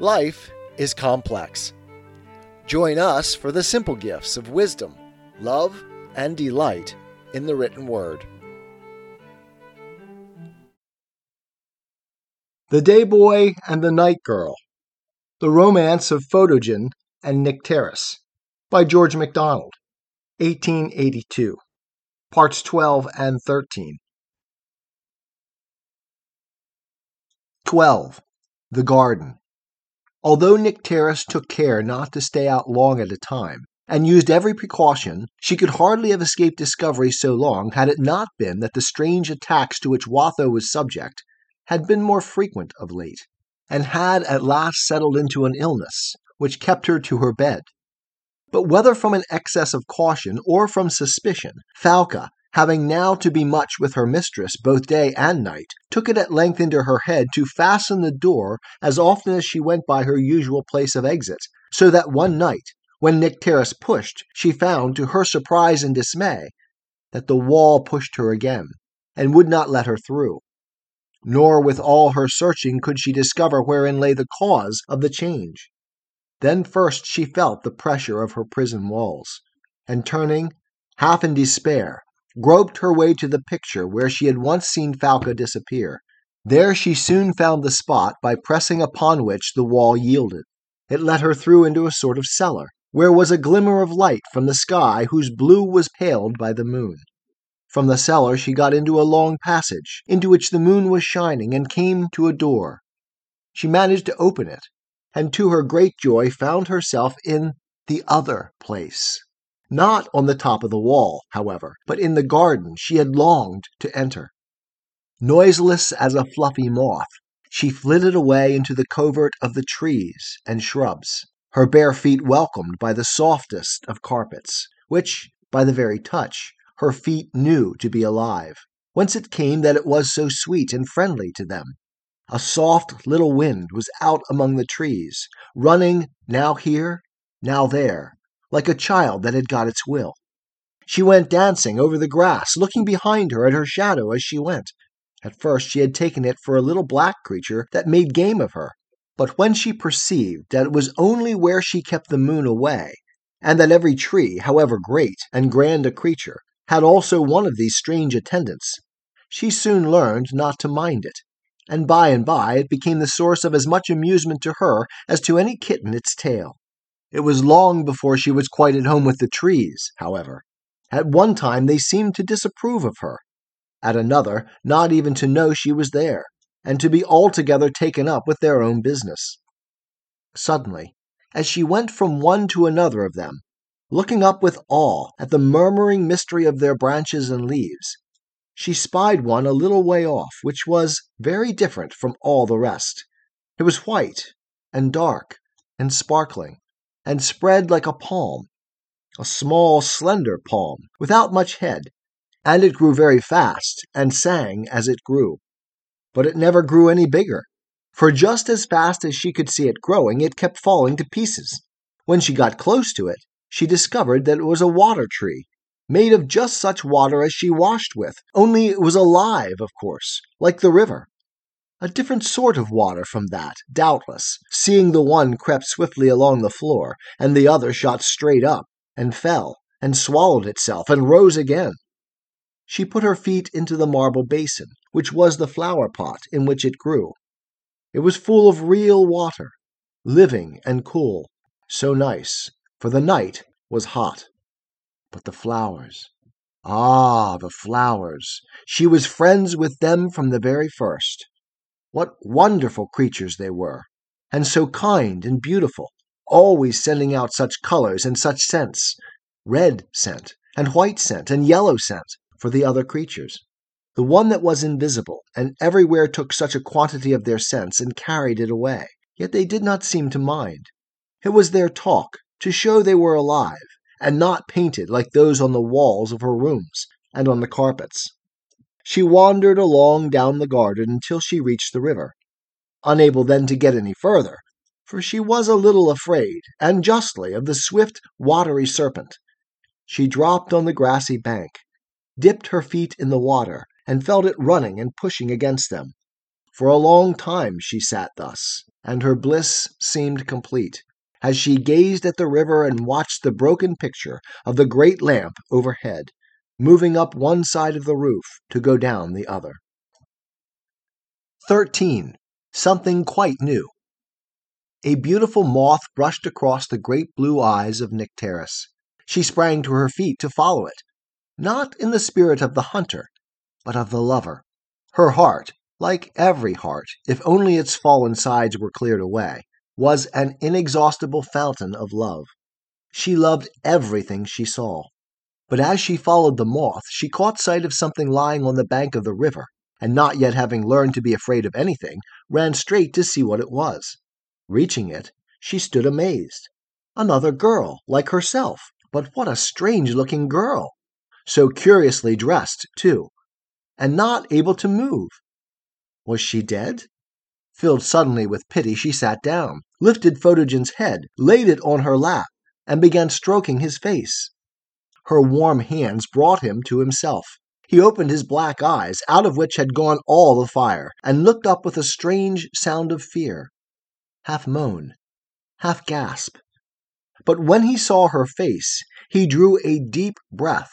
Life is complex. Join us for the simple gifts of wisdom, love, and delight in the written word. The Day Boy and the Night Girl The Romance of Photogen and Nycteris by George MacDonald, 1882. Parts 12 and 13. 12. The Garden. Although Nycteris took care not to stay out long at a time, and used every precaution, she could hardly have escaped discovery so long had it not been that the strange attacks to which Watho was subject had been more frequent of late, and had at last settled into an illness which kept her to her bed. But whether from an excess of caution or from suspicion, Falca having now to be much with her mistress both day and night, took it at length into her head to fasten the door as often as she went by her usual place of exit, so that one night, when Nycteris pushed, she found, to her surprise and dismay, that the wall pushed her again, and would not let her through. Nor with all her searching could she discover wherein lay the cause of the change. Then first she felt the pressure of her prison walls, and turning, half in despair, groped her way to the picture where she had once seen Falca disappear. There she soon found the spot by pressing upon which the wall yielded. It let her through into a sort of cellar, where was a glimmer of light from the sky whose blue was paled by the moon. From the cellar she got into a long passage, into which the moon was shining, and came to a door. She managed to open it, and to her great joy found herself in the other place. Not on the top of the wall, however, but in the garden she had longed to enter. Noiseless as a fluffy moth, she flitted away into the covert of the trees and shrubs, her bare feet welcomed by the softest of carpets, which, by the very touch, her feet knew to be alive, whence it came that it was so sweet and friendly to them. A soft little wind was out among the trees, running now here, now there, like a child that had got its will. She went dancing over the grass, looking behind her at her shadow as she went. At first she had taken it for a little black creature that made game of her, but when she perceived that it was only where she kept the moon away, and that every tree, however great and grand a creature, had also one of these strange attendants, she soon learned not to mind it, and by and by it became the source of as much amusement to her as to any kitten its tail. It was long before she was quite at home with the trees, however. At one time they seemed to disapprove of her, at another, not even to know she was there, and to be altogether taken up with their own business. Suddenly, as she went from one to another of them, looking up with awe at the murmuring mystery of their branches and leaves, she spied one a little way off, which was very different from all the rest. It was white and dark and sparkling, and spread like a palm, a small, slender palm, without much head, and it grew very fast, and sang as it grew. But it never grew any bigger, for just as fast as she could see it growing, it kept falling to pieces. When she got close to it, she discovered that it was a water tree, made of just such water as she washed with, only it was alive, of course, like the river. A different sort of water from that, doubtless, seeing the one crept swiftly along the floor, and the other shot straight up, and fell, and swallowed itself, and rose again. She put her feet into the marble basin, which was the flower pot in which it grew. It was full of real water, living and cool, so nice, for the night was hot. But the flowers, ah, the flowers! She was friends with them from the very first. What wonderful creatures they were, and so kind and beautiful, always sending out such colors and such scents red scent, and white scent, and yellow scent for the other creatures. The one that was invisible, and everywhere took such a quantity of their scents and carried it away. Yet they did not seem to mind. It was their talk, to show they were alive, and not painted like those on the walls of her rooms and on the carpets. She wandered along down the garden until she reached the river, unable then to get any further, for she was a little afraid, and justly, of the swift, watery serpent. She dropped on the grassy bank, dipped her feet in the water, and felt it running and pushing against them. For a long time she sat thus, and her bliss seemed complete as she gazed at the river and watched the broken picture of the great lamp overhead, moving up one side of the roof to go down the other. 13. Something quite new. A beautiful moth brushed across the great blue eyes of Nycteris. She sprang to her feet to follow it, not in the spirit of the hunter, but of the lover. Her heart, like every heart, if only its fallen sides were cleared away, was an inexhaustible fountain of love. She loved everything she saw. But as she followed the moth, she caught sight of something lying on the bank of the river, and not yet having learned to be afraid of anything, ran straight to see what it was. Reaching it, she stood amazed. Another girl, like herself, but what a strange looking girl! So curiously dressed, too, and not able to move. Was she dead? Filled suddenly with pity, she sat down, lifted Photogen's head, laid it on her lap, and began stroking his face. Her warm hands brought him to himself. He opened his black eyes, out of which had gone all the fire, and looked up with a strange sound of fear, half moan, half gasp. But when he saw her face, he drew a deep breath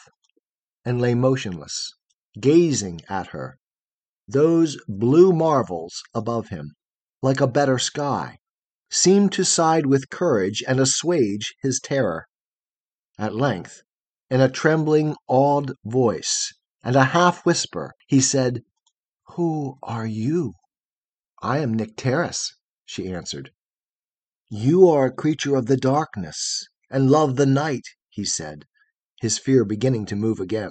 and lay motionless, gazing at her those blue marvels above him, like a better sky, seemed to side with courage and assuage his terror. At length, in a trembling, awed voice and a half whisper, he said, Who are you? I am Nycteris, she answered. You are a creature of the darkness and love the night, he said, his fear beginning to move again.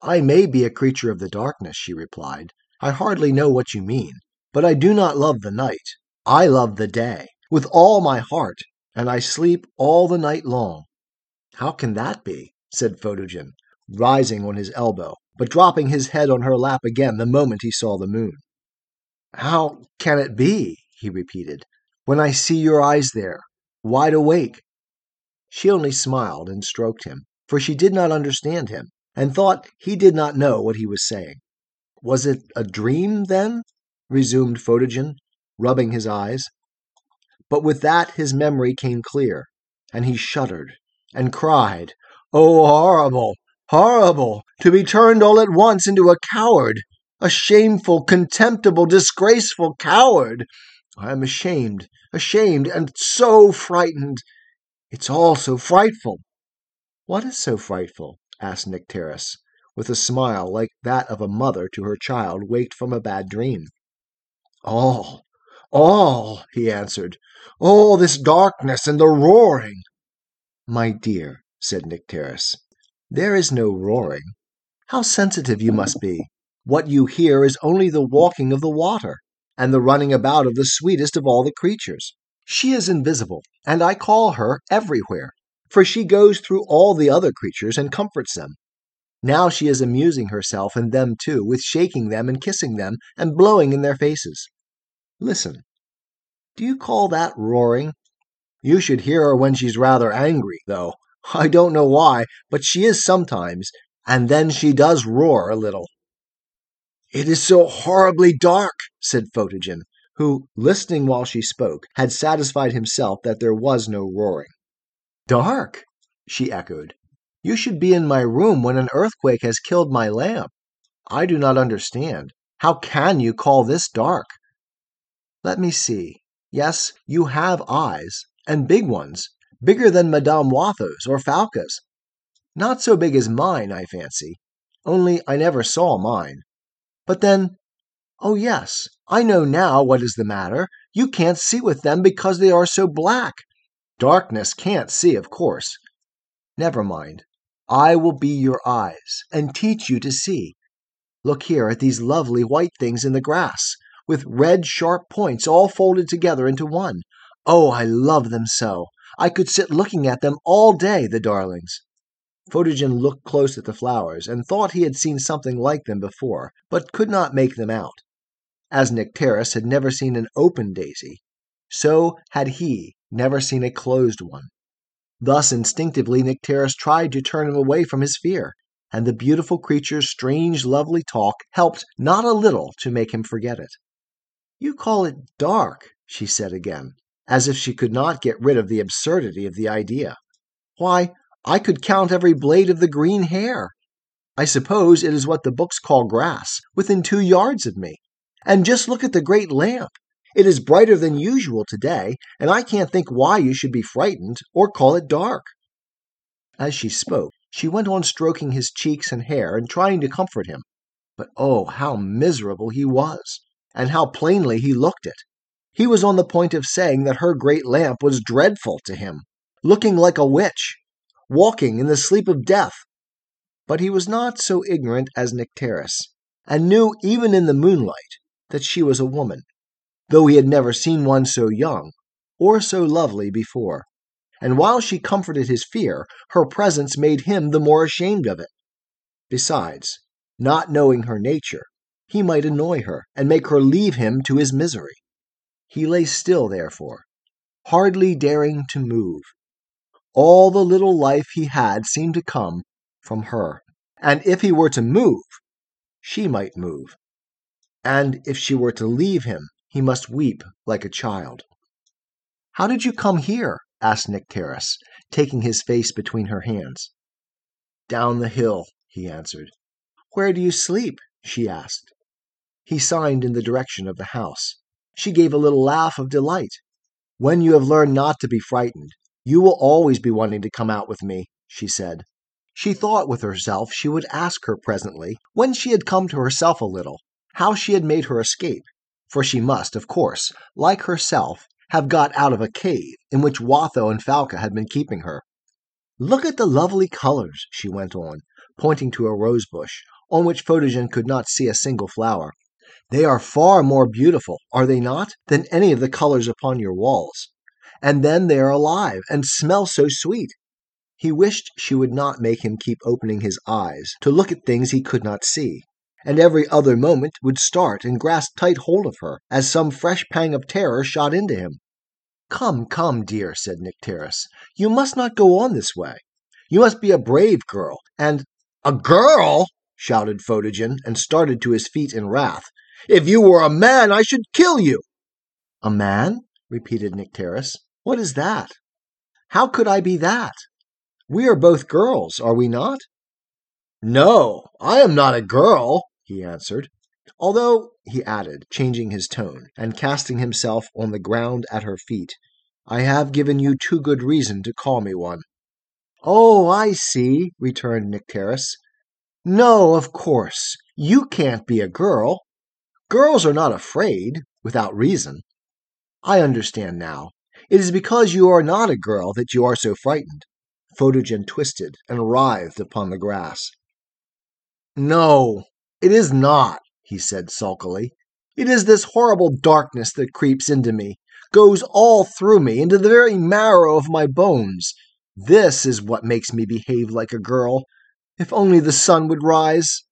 I may be a creature of the darkness, she replied, I hardly know what you mean, but I do not love the night. I love the day with all my heart, and I sleep all the night long. How can that be? Said Photogen, rising on his elbow, but dropping his head on her lap again the moment he saw the moon. How can it be, he repeated, when I see your eyes there, wide awake? She only smiled and stroked him, for she did not understand him, and thought he did not know what he was saying. Was it a dream, then? resumed Photogen, rubbing his eyes. But with that his memory came clear, and he shuddered and cried, Oh, horrible, horrible, to be turned all at once into a coward, a shameful, contemptible, disgraceful coward. I am ashamed, ashamed, and so frightened. It's all so frightful. What is so frightful? asked Nycteris with a smile like that of a mother to her child waked from a bad dream. All, all, he answered, all this darkness and the roaring. My dear, said Nycteris, there is no roaring. How sensitive you must be! What you hear is only the walking of the water, and the running about of the sweetest of all the creatures. She is invisible, and I call her everywhere, for she goes through all the other creatures and comforts them. Now she is amusing herself and them too, with shaking them and kissing them and blowing in their faces. Listen. Do you call that roaring? You should hear her when she's rather angry, though. I don't know why, but she is sometimes, and then she does roar a little. It is so horribly dark, said Photogen, who, listening while she spoke, had satisfied himself that there was no roaring. Dark, she echoed. You should be in my room when an earthquake has killed my lamp. I do not understand. How can you call this dark? Let me see. Yes, you have eyes, and big ones, bigger than Madame Watho's or Falca's. Not so big as mine, I fancy, only I never saw mine. But then, oh yes, I know now what is the matter. You can't see with them because they are so black. Darkness can't see, of course. Never mind. I will be your eyes and teach you to see. Look here at these lovely white things in the grass, with red sharp points all folded together into one. Oh, I love them so. I could sit looking at them all day, the darlings. Photogen looked close at the flowers and thought he had seen something like them before, but could not make them out. As Nycteris had never seen an open daisy, so had he never seen a closed one. Thus, instinctively, Nycteris tried to turn him away from his fear, and the beautiful creature's strange, lovely talk helped not a little to make him forget it. You call it dark, she said again, as if she could not get rid of the absurdity of the idea. Why, I could count every blade of the green hair. I suppose it is what the books call grass, within two yards of me. And just look at the great lamp. It is brighter than usual today, and I can't think why you should be frightened or call it dark. As she spoke, she went on stroking his cheeks and hair and trying to comfort him. But oh, how miserable he was, and how plainly he looked it. He was on the point of saying that her great lamp was dreadful to him, looking like a witch, walking in the sleep of death. But he was not so ignorant as Nycteris, and knew even in the moonlight that she was a woman, though he had never seen one so young or so lovely before. And while she comforted his fear, her presence made him the more ashamed of it. Besides, not knowing her nature, he might annoy her and make her leave him to his misery. He lay still, therefore, hardly daring to move. All the little life he had seemed to come from her, and if he were to move, she might move and if she were to leave him, he must weep like a child. How did you come here? asked Nycteris, taking his face between her hands. Down the hill, he answered. Where do you sleep? she asked. He signed in the direction of the house. She gave a little laugh of delight. When you have learned not to be frightened, you will always be wanting to come out with me, she said. She thought with herself she would ask her presently, when she had come to herself a little, how she had made her escape, for she must, of course, like herself, have got out of a cave in which Watho and Falca had been keeping her. Look at the lovely colors, she went on, pointing to a rose bush, on which Photogen could not see a single flower. They are far more beautiful, are they not, than any of the colors upon your walls? And then they are alive and smell so sweet. He wished she would not make him keep opening his eyes to look at things he could not see and every other moment would start and grasp tight hold of her, as some fresh pang of terror shot into him. Come, come, dear, said Nycteris, you must not go on this way. You must be a brave girl, and a girl, shouted Photogen, and started to his feet in wrath. If you were a man, I should kill you. A man? repeated Nycteris. What is that? How could I be that? We are both girls, are we not? No, I am not a girl, he answered. Although, he added, changing his tone, and casting himself on the ground at her feet, I have given you too good reason to call me one. Oh, I see, returned Nycteris. No, of course, you can't be a girl. Girls are not afraid, without reason. I understand now. It is because you are not a girl that you are so frightened. Photogen twisted and writhed upon the grass. No, it is not, he said sulkily. It is this horrible darkness that creeps into me, goes all through me, into the very marrow of my bones. This is what makes me behave like a girl. If only the sun would rise.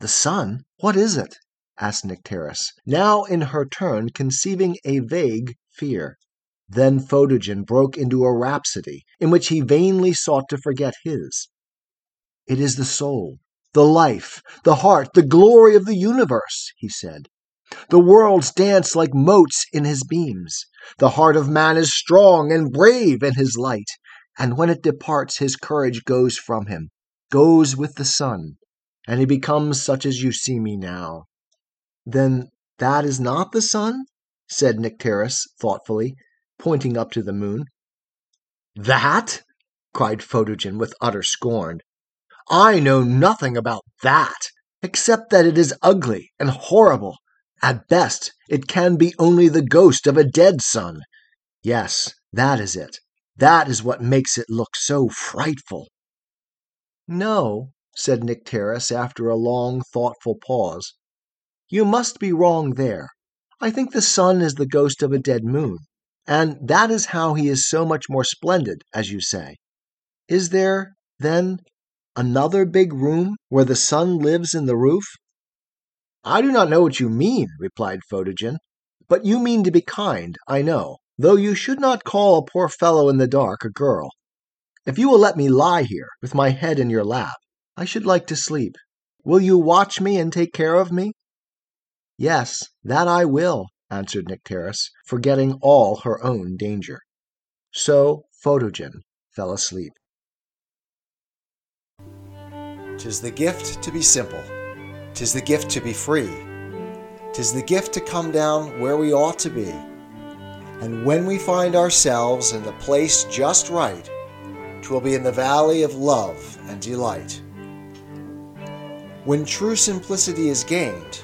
The sun? What is it? Asked Nycteris, now in her turn conceiving a vague fear. Then Photogen broke into a rhapsody in which he vainly sought to forget his. It is the soul, the life, the heart, the glory of the universe, he said. The worlds dance like motes in his beams. The heart of man is strong and brave in his light, and when it departs, his courage goes from him, goes with the sun, and he becomes such as you see me now. Then that is not the sun? said Nycteris thoughtfully, pointing up to the moon. That? cried Photogen with utter scorn. I know nothing about that, except that it is ugly and horrible. At best, it can be only the ghost of a dead sun. Yes, that is it. That is what makes it look so frightful. No, said Nycteris after a long, thoughtful pause. You must be wrong there. I think the sun is the ghost of a dead moon, and that is how he is so much more splendid, as you say. Is there, then, Another big room where the sun lives in the roof? I do not know what you mean, replied Photogen. But you mean to be kind, I know, though you should not call a poor fellow in the dark a girl. If you will let me lie here, with my head in your lap, I should like to sleep. Will you watch me and take care of me? Yes, that I will, answered Nycteris, forgetting all her own danger. So Photogen fell asleep. Tis the gift to be simple, tis the gift to be free, tis the gift to come down where we ought to be. And when we find ourselves in the place just right, 'twill be in the valley of love and delight. When true simplicity is gained,